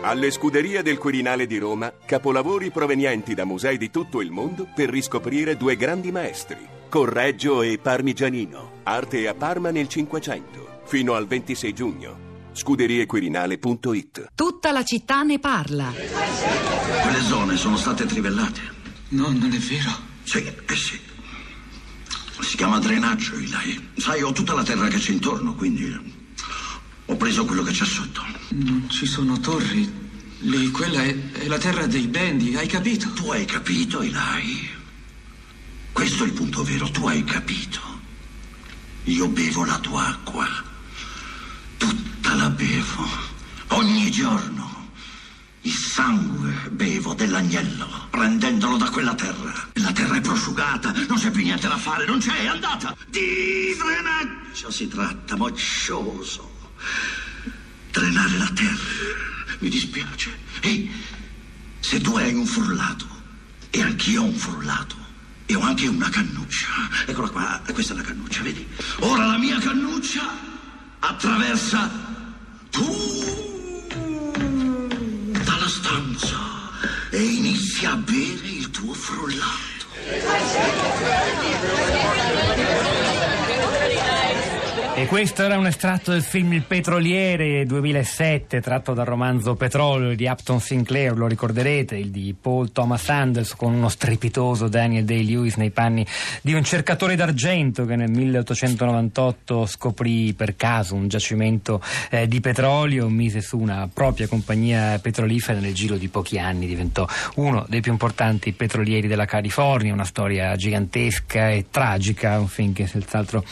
Alle scuderie del Quirinale di Roma, capolavori provenienti da musei di tutto il mondo per riscoprire due grandi maestri, Correggio e Parmigianino, arte a Parma nel Cinquecento, fino al 26 giugno. Scuderiequirinale.it Tutta la città ne parla. Quelle zone sono state trivellate. No, non è vero. Sì, eh sì. Si chiama drenaggio, Eli. Sai, ho tutta la terra che c'è intorno, quindi ho preso quello che c'è sotto. Non ci sono torri. Lì, quella è, è la terra dei Bendi, hai capito? Tu hai capito, Eli? Questo è il punto vero, tu hai capito. Io bevo la tua acqua. Tutta la bevo. Ogni giorno. Il sangue bevo dell'agnello, prendendolo da quella terra. La terra è prosciugata, non c'è più niente da fare, non c'è, è andata. Di drenaggio si tratta, moccioso. Drenare la terra. Mi dispiace. Ehi, se tu hai un frullato e anch'io ho un frullato e ho anche una cannuccia. Eccola qua, questa è la cannuccia, vedi? Ora la mia cannuccia attraversa tutta la stanza e inizia a bere il tuo frullato. E questo era un estratto del film Il Petroliere 2007, tratto dal romanzo Petrolio di Upton Sinclair, lo ricorderete, il di Paul Thomas Anderson con uno strepitoso Daniel Day-Lewis nei panni di un cercatore d'argento che nel 1898 scoprì per caso un giacimento eh, di petrolio, mise su una propria compagnia petrolifera e nel giro di pochi anni diventò uno dei più importanti petrolieri della California, una storia gigantesca e tragica, un film che senz'altro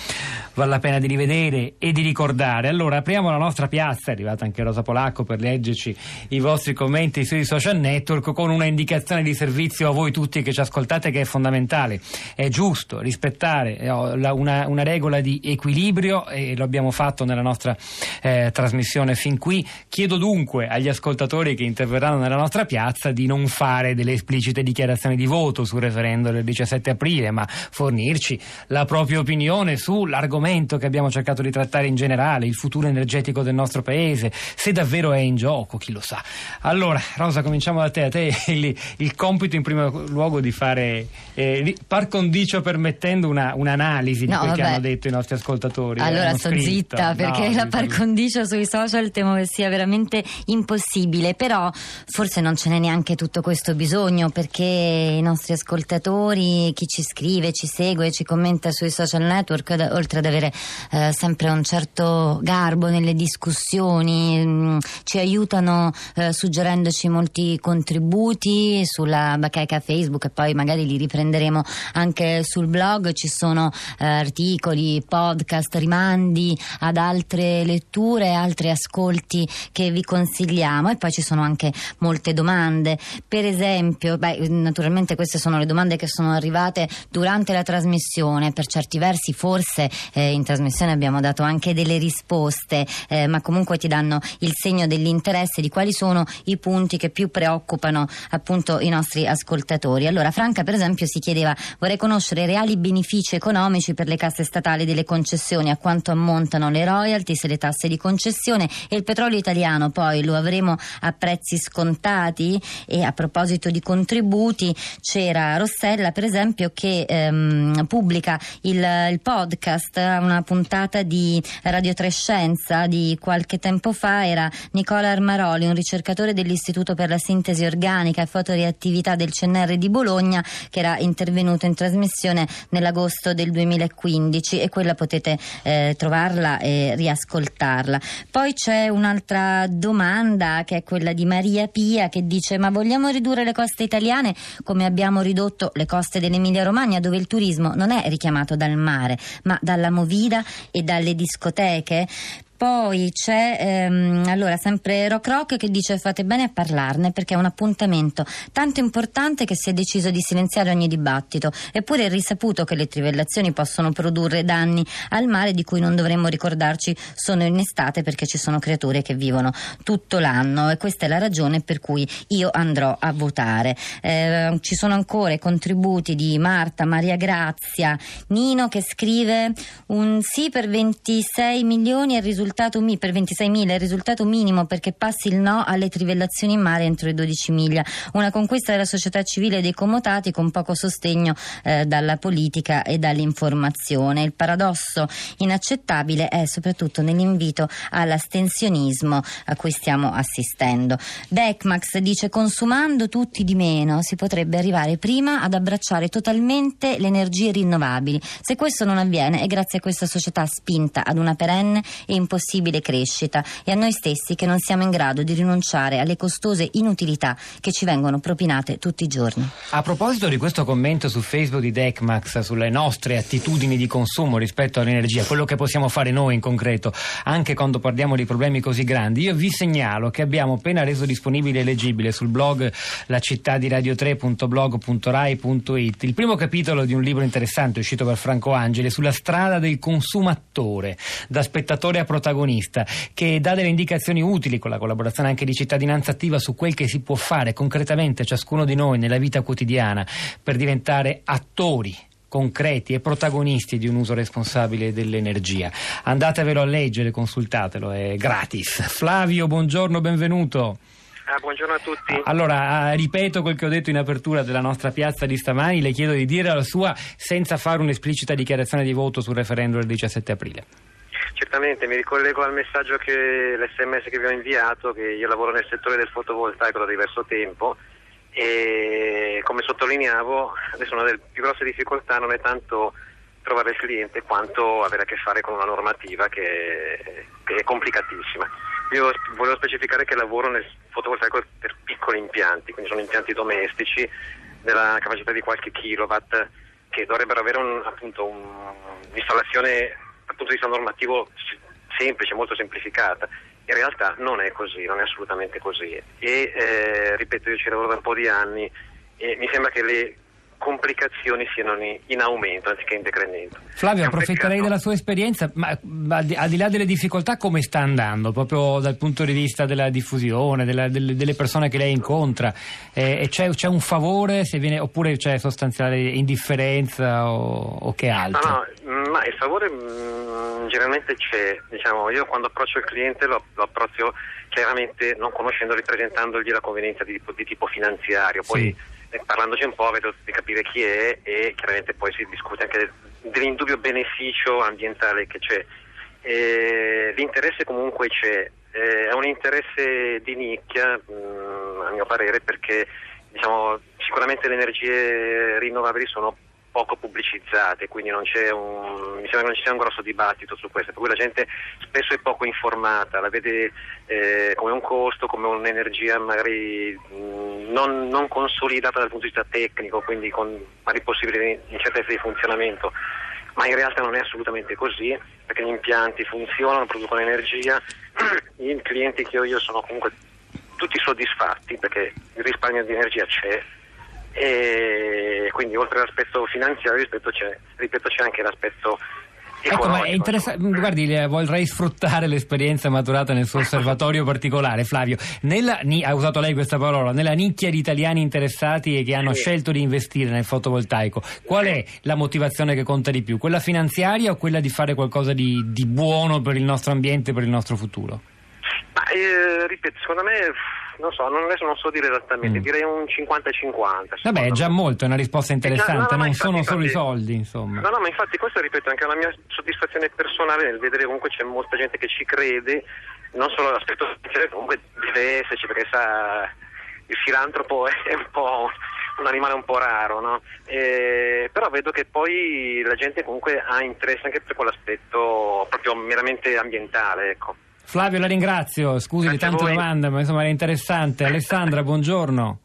vale la pena di rivedere e di ricordare. Allora apriamo la nostra piazza, è arrivata anche Rosa Polacco per leggerci i vostri commenti sui social network con una indicazione di servizio a voi tutti che ci ascoltate che è fondamentale. È giusto rispettare eh, una, una regola di equilibrio e lo abbiamo fatto nella nostra eh, trasmissione fin qui. Chiedo dunque agli ascoltatori che interverranno nella nostra piazza di non fare delle esplicite dichiarazioni di voto sul referendum del 17 aprile, ma fornirci la propria opinione sull'argomento che abbiamo cercato cercato di trattare in generale, il futuro energetico del nostro paese, se davvero è in gioco, chi lo sa. Allora, Rosa, cominciamo da te. A te il, il compito in primo luogo di fare, eh, par condicio permettendo una, un'analisi no, di quel vabbè. che hanno detto i nostri ascoltatori. Allora sto scritto. zitta perché no, la par condicio sui social temo che sia veramente impossibile, però forse non ce n'è neanche tutto questo bisogno perché i nostri ascoltatori, chi ci scrive, ci segue, ci commenta sui social network, oltre ad avere eh, sempre un certo garbo nelle discussioni, mm, ci aiutano eh, suggerendoci molti contributi sulla bacheca Facebook e poi magari li riprenderemo anche sul blog, ci sono eh, articoli, podcast, rimandi ad altre letture, altri ascolti che vi consigliamo. E poi ci sono anche molte domande. Per esempio, beh, naturalmente queste sono le domande che sono arrivate durante la trasmissione, per certi versi forse eh, in trasmissione abbiamo abbiamo dato anche delle risposte, eh, ma comunque ti danno il segno dell'interesse di quali sono i punti che più preoccupano appunto i nostri ascoltatori. Allora, Franca, per esempio, si chiedeva: vorrei conoscere i reali benefici economici per le casse statali delle concessioni, a quanto ammontano le royalties le tasse di concessione e il petrolio italiano poi lo avremo a prezzi scontati e a proposito di contributi c'era Rossella per esempio che ehm, pubblica il, il podcast una puntata puntata di Radio Trescenza di qualche tempo fa era Nicola Armaroli, un ricercatore dell'Istituto per la Sintesi Organica e Fotoreattività del CNR di Bologna, che era intervenuto in trasmissione nell'agosto del 2015 e quella potete eh, trovarla e riascoltarla. Poi c'è un'altra domanda che è quella di Maria Pia che dice ma vogliamo ridurre le coste italiane come abbiamo ridotto le coste dell'Emilia Romagna dove il turismo non è richiamato dal mare ma dalla movida e dalle discoteche poi c'è ehm, allora sempre Rock Rock che dice fate bene a parlarne perché è un appuntamento tanto importante che si è deciso di silenziare ogni dibattito. Eppure è risaputo che le trivellazioni possono produrre danni al mare di cui non dovremmo ricordarci solo in estate perché ci sono creature che vivono tutto l'anno e questa è la ragione per cui io andrò a votare. Eh, ci sono ancora i contributi di Marta, Maria Grazia, Nino che scrive un sì per 26 milioni è risultato risultato per 26 miglia, il risultato minimo perché passi il no alle trivellazioni in mare entro i 12 miglia. Una conquista della società civile e dei comotati con poco sostegno eh, dalla politica e dall'informazione. Il paradosso inaccettabile è soprattutto nell'invito all'astensionismo a cui stiamo assistendo. Decmax dice consumando tutti di meno si potrebbe arrivare prima ad abbracciare totalmente le energie rinnovabili. Se questo non avviene è grazie a questa società spinta ad una perenne e impossibile crescita e a noi stessi che non siamo in grado di rinunciare alle costose inutilità che ci vengono propinate tutti i giorni. A proposito di questo commento su Facebook di Decmax sulle nostre attitudini di consumo rispetto all'energia, quello che possiamo fare noi in concreto, anche quando parliamo di problemi così grandi, io vi segnalo che abbiamo appena reso disponibile e leggibile sul blog la città di radio3.blog.rai.it il primo capitolo di un libro interessante uscito per Franco Angeli sulla strada del consumatore, da spettatore a protagonista, che dà delle indicazioni utili con la collaborazione anche di cittadinanza attiva su quel che si può fare concretamente ciascuno di noi nella vita quotidiana per diventare attori concreti e protagonisti di un uso responsabile dell'energia. Andatevelo a leggere, consultatelo, è gratis. Flavio, buongiorno, benvenuto. Ah, buongiorno a tutti. Allora, eh, ripeto quel che ho detto in apertura della nostra piazza di stamani, le chiedo di dire la sua senza fare un'esplicita dichiarazione di voto sul referendum del 17 aprile. Certamente, mi ricollego al messaggio che l'SMS che vi ho inviato, che io lavoro nel settore del fotovoltaico da diverso tempo e come sottolineavo, adesso una delle più grosse difficoltà non è tanto trovare il cliente quanto avere a che fare con una normativa che, che è complicatissima. Io volevo specificare che lavoro nel fotovoltaico per piccoli impianti, quindi sono impianti domestici della capacità di qualche kilowatt che dovrebbero avere un, appunto un, un'installazione punto di vista normativo semplice, molto semplificata. In realtà non è così, non è assolutamente così. E eh, ripeto, io ci lavoro da un po' di anni e mi sembra che le complicazioni siano in aumento anziché in decremento. Flavio, approfitterei della sua esperienza, ma, ma al di là delle difficoltà come sta andando, proprio dal punto di vista della diffusione, della, delle, delle, persone che lei incontra? Eh, c'è, c'è, un favore viene, oppure c'è sostanziale indifferenza o, o che altro? No, no, ma il favore mh, mm, generalmente c'è, diciamo, io quando approccio il cliente lo, lo approccio chiaramente non conoscendolo, presentandogli la convenienza di, di tipo finanziario, poi sì parlandoci un po' vedo di capire chi è e chiaramente poi si discute anche dell'indubbio beneficio ambientale che c'è. E l'interesse comunque c'è, è un interesse di nicchia mh, mm, a mio parere perché diciamo, sicuramente le energie rinnovabili sono poco pubblicizzate, quindi un, mi sembra che non ci sia un grosso dibattito su questo, per cui la gente spesso è poco informata, la vede eh, come un costo, come un'energia magari mh, non, non, consolidata dal punto di vista tecnico, quindi con vari possibili incertezze di funzionamento, ma in realtà non è assolutamente così, perché gli impianti funzionano, producono energia, i clienti che ho io sono comunque tutti soddisfatti perché il risparmio di energia c'è e quindi oltre all'aspetto finanziario ripeto c'è, ripeto, c'è anche l'aspetto Ecco, ma è interessante, guardi, vorrei sfruttare l'esperienza maturata nel suo osservatorio particolare, Flavio. Nella, ha usato lei questa parola, nella nicchia di italiani interessati e che hanno sì. scelto di investire nel fotovoltaico, qual è la motivazione che conta di più? Quella finanziaria o quella di fare qualcosa di, di buono per il nostro ambiente per il nostro futuro? Ma, eh, ripeto, secondo me non so, non, adesso non so dire esattamente, mm. direi un 50-50. Vabbè, è già molto, è una risposta interessante, no, no, non infatti, sono solo infatti, i soldi, insomma. No, no, ma infatti questo, ripeto, è anche la mia soddisfazione personale nel vedere comunque c'è molta gente che ci crede, non solo l'aspetto finanziario, comunque deve esserci, perché sa, il filantropo è un po' un animale un po' raro, no? eh, però vedo che poi la gente comunque ha interesse anche per quell'aspetto proprio meramente ambientale, ecco. Flavio, la ringrazio. Scusi di tante domande, ma insomma era interessante. Alessandra, buongiorno.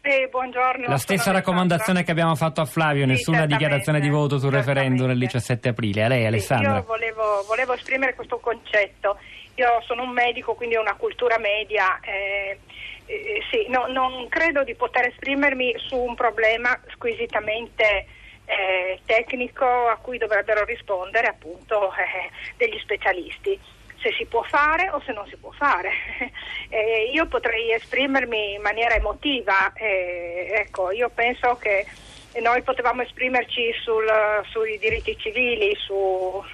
Sì, buongiorno. La stessa raccomandazione che abbiamo fatto a Flavio, sì, nessuna dichiarazione di voto sul referendum del 17 aprile. A lei, Alessandra. Io volevo, volevo, esprimere questo concetto. Io sono un medico, quindi ho una cultura media. Eh, eh, sì, no, non credo di poter esprimermi su un problema squisitamente eh, tecnico a cui dovrebbero rispondere appunto eh, degli specialisti se si può fare o se non si può fare. Eh, io potrei esprimermi in maniera emotiva, eh, ecco, io penso che noi potevamo esprimerci sul, sui diritti civili, su,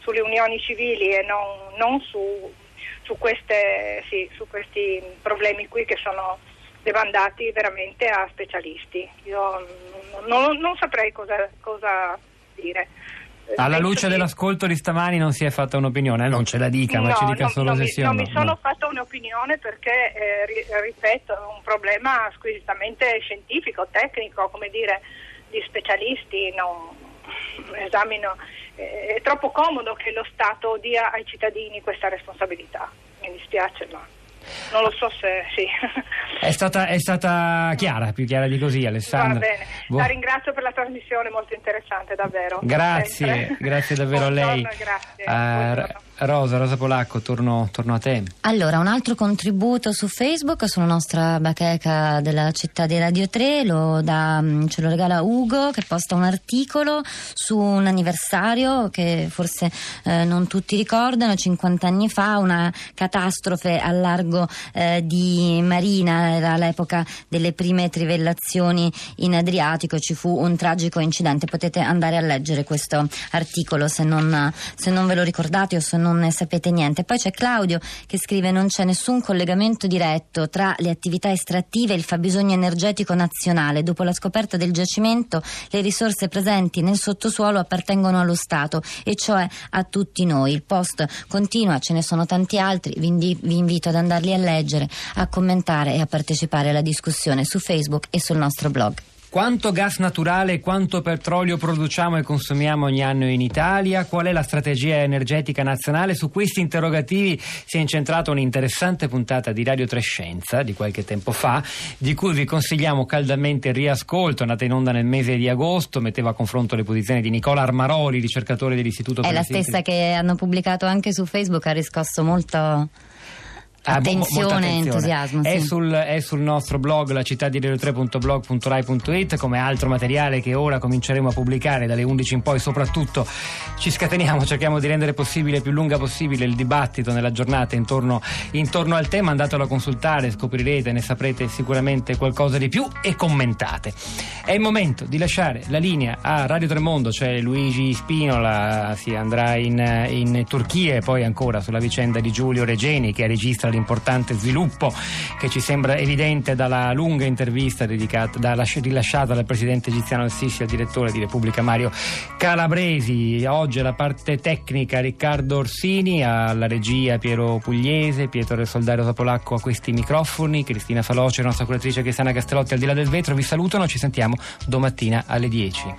sulle unioni civili e non, non su, su, queste, sì, su, questi problemi qui che sono demandati veramente a specialisti. Io non, non saprei cosa, cosa dire. Alla luce che... dell'ascolto di stamani non si è fatta un'opinione, non ce la dica, no, ma ci dica non, solo non se Non no. mi sono no. fatta un'opinione perché, eh, ripeto, è un problema squisitamente scientifico, tecnico, come dire, di specialisti, non esamino. Eh, è troppo comodo che lo Stato dia ai cittadini questa responsabilità, mi dispiace ma non lo so se sì. È stata, è stata chiara, più chiara di così Alessandra. Va bene, la ringrazio per la trasmissione, molto interessante davvero. Grazie, grazie davvero a lei. Grazie. Rosa, Rosa Polacco, torno, torno, a te. Allora, un altro contributo su Facebook sulla nostra bacheca della città di Radio 3 lo da, ce lo regala Ugo che posta un articolo su un anniversario che forse eh, non tutti ricordano, 50 anni fa una catastrofe al largo eh, di Marina, era l'epoca delle prime trivellazioni in Adriatico, ci fu un tragico incidente, potete andare a leggere questo articolo se non, se non ve lo ricordate o se non non ne sapete niente. Poi c'è Claudio che scrive non c'è nessun collegamento diretto tra le attività estrattive e il fabbisogno energetico nazionale. Dopo la scoperta del giacimento le risorse presenti nel sottosuolo appartengono allo Stato e cioè a tutti noi. Il post continua, ce ne sono tanti altri, vi, indi- vi invito ad andarli a leggere, a commentare e a partecipare alla discussione su Facebook e sul nostro blog. Quanto gas naturale e quanto petrolio produciamo e consumiamo ogni anno in Italia? Qual è la strategia energetica nazionale? Su questi interrogativi si è incentrata un'interessante puntata di Radio Trescenza di qualche tempo fa, di cui vi consigliamo caldamente il riascolto, andata in onda nel mese di agosto, metteva a confronto le posizioni di Nicola Armaroli, ricercatore dell'Istituto È per la stessa che hanno pubblicato anche su Facebook, ha riscosso molto... Ah, attenzione e entusiasmo. È, sì. sul, è, sul, nostro blog la città di radio3.blog.rai.it come altro materiale che ora cominceremo a pubblicare dalle 11 in poi soprattutto ci scateniamo, cerchiamo di rendere possibile più lunga possibile il dibattito nella giornata intorno, intorno al tema andatelo a consultare, scoprirete, ne saprete sicuramente qualcosa di più e commentate. È il momento di lasciare la linea a Radio Tremondo, cioè Luigi Spinola si andrà in, in Turchia e poi ancora sulla vicenda di Giulio Regeni che registra l'importante sviluppo che ci sembra evidente dalla lunga intervista dedicata, da, rilasciata dal presidente egiziano al-Sisi al direttore di Repubblica Mario Calabresi. Oggi alla parte tecnica Riccardo Orsini, alla regia Piero Pugliese, Pietro del Soldario Sapolacco a questi microfoni, Cristina Faloce, la nostra curatrice Cristiana Castellotti al di là del vetro. Vi salutano, ci sentiamo domattina alle 10.